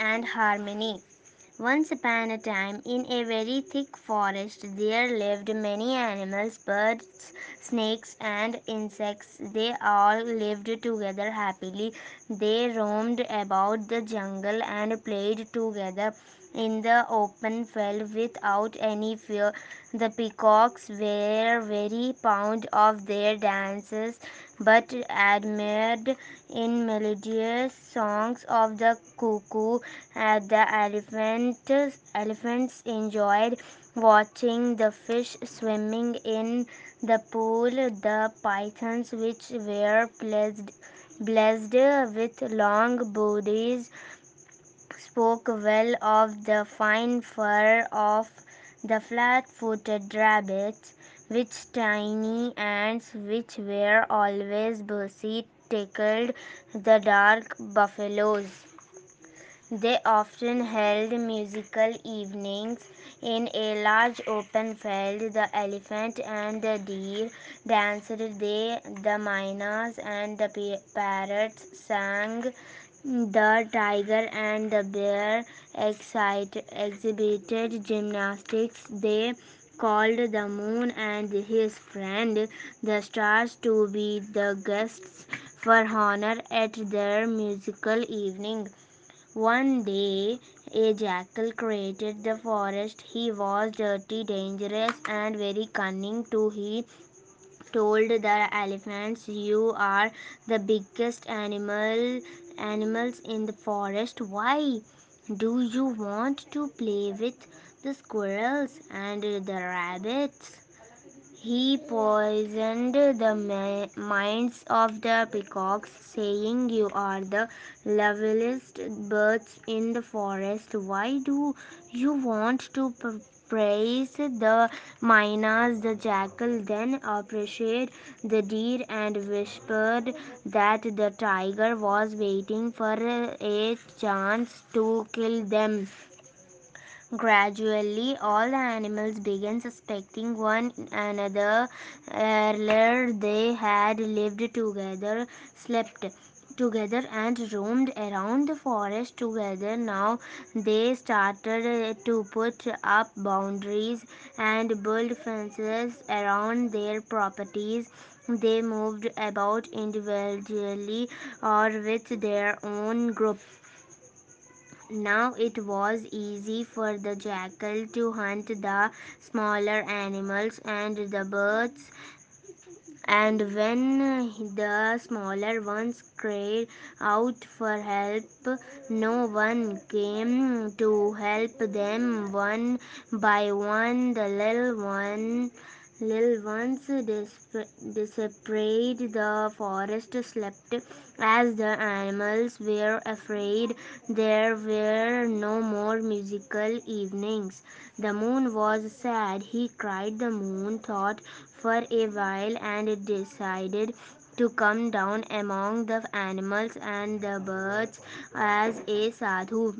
and harmony. Once upon a time, in a very thick forest, there lived many animals, birds, snakes, and insects. They all lived together happily. They roamed about the jungle and played together in the open field without any fear. The peacocks were very proud of their dances, but admired in melodious songs of the cuckoo. Uh, the elephant, elephants enjoyed watching the fish swimming in the pool. The pythons, which were blessed, blessed with long bodies, spoke well of the fine fur of the flat footed rabbits, which tiny ants, which were always busy, tickled the dark buffaloes. They often held musical evenings in a large open field. The elephant and the deer danced, they, the mynas and the parrots sang, the tiger and the bear excite, exhibited gymnastics. They called the moon and his friend the stars to be the guests for honor at their musical evening. One day a jackal created the forest. He was dirty, dangerous, and very cunning too. He told the elephants, "You are the biggest animal animals in the forest. Why do you want to play with the squirrels and the rabbits?" He poisoned the minds of the peacocks, saying, You are the loveliest birds in the forest. Why do you want to praise the mynas? The jackal then appreciated the deer and whispered that the tiger was waiting for a chance to kill them. Gradually, all the animals began suspecting one another. Earlier, they had lived together, slept together, and roamed around the forest together. Now, they started to put up boundaries and build fences around their properties. They moved about individually or with their own group now it was easy for the jackal to hunt the smaller animals and the birds, and when the smaller ones cried out for help, no one came to help them. One by one, the little one Little ones disappeared. The forest slept as the animals were afraid. There were no more musical evenings. The moon was sad. He cried. The moon thought for a while and decided to come down among the animals and the birds as a sadhu.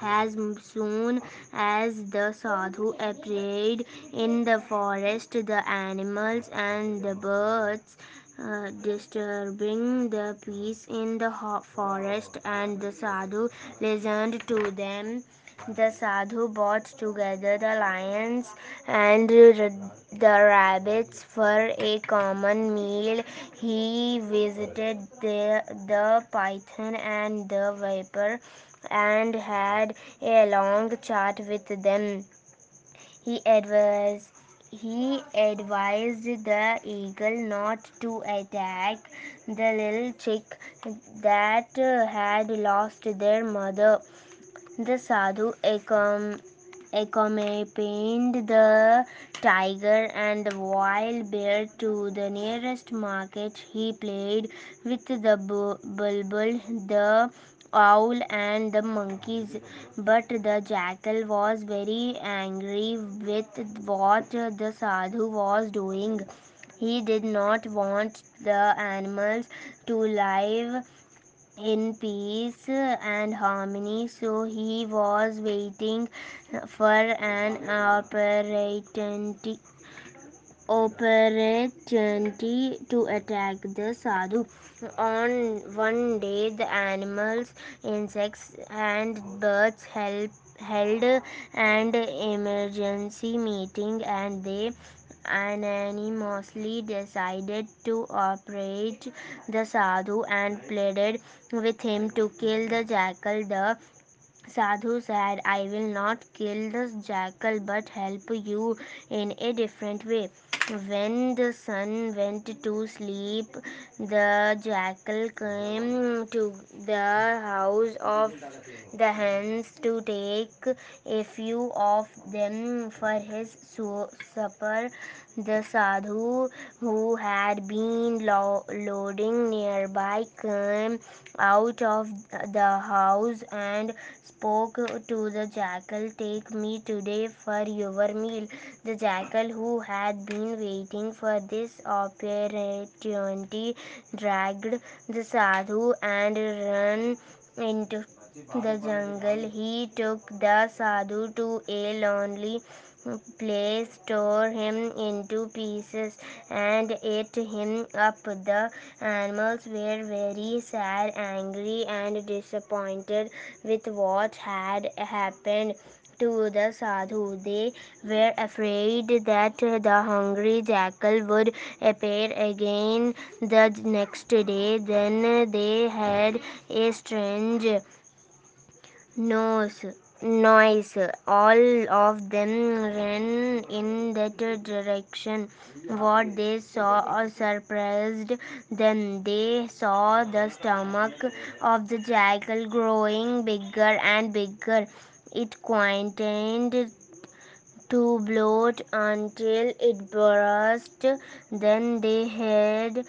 As soon as the sadhu appeared in the forest, the animals and the birds uh, disturbing the peace in the forest, and the sadhu listened to them. The sadhu brought together the lions and the rabbits for a common meal. He visited the, the python and the viper and had a long chat with them. He advised he advised the eagle not to attack the little chick that had lost their mother. The sadhu accom- accompanied the tiger and the wild bear to the nearest market. He played with the bulbul, the owl, and the monkeys. But the jackal was very angry with what the sadhu was doing. He did not want the animals to live in peace and harmony, so he was waiting for an opportunity opportunity to attack the sadhu. On one day, the animals, insects, and birds help, held an emergency meeting and they unanimously decided to operate the sadhu and pleaded with him to kill the jackal. The Sadhu said, I will not kill the jackal but help you in a different way. When the sun went to sleep, the jackal came to the house of the hens to take a few of them for his supper. The sadhu, who had been lo- loading nearby, came out of the house and spoke to the jackal, Take me today for your meal. The jackal, who had been waiting for this opportunity, dragged the sadhu and ran into the jungle. He took the sadhu to a lonely place, tore him into pieces, and ate him up. The animals were very sad, angry, and disappointed with what had happened to the sadhu. They were afraid that the hungry jackal would appear again the next day. Then they had a strange nose noise all of them ran in that direction what they saw uh, surprised them they saw the stomach of the jackal growing bigger and bigger it contained to bloat until it burst. Then they heard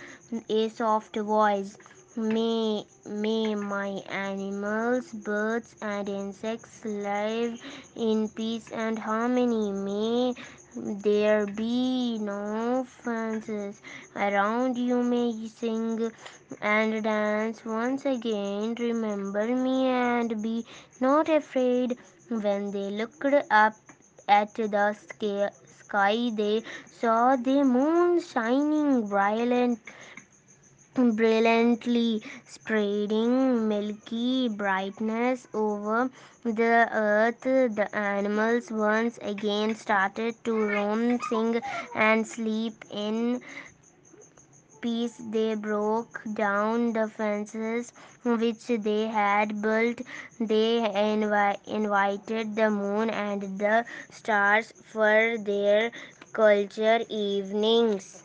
a soft voice. May, may my animals, birds, and insects live in peace and harmony. May there be no fences around you. May you sing and dance once again. Remember me and be not afraid. When they looked up at the sky they saw the moon shining brilliant, brilliantly, spreading milky brightness over the earth. The animals once again started to roam, sing, and sleep in peace. They broke down the fences which they had built. They invi- invited the moon and the stars for their culture evenings.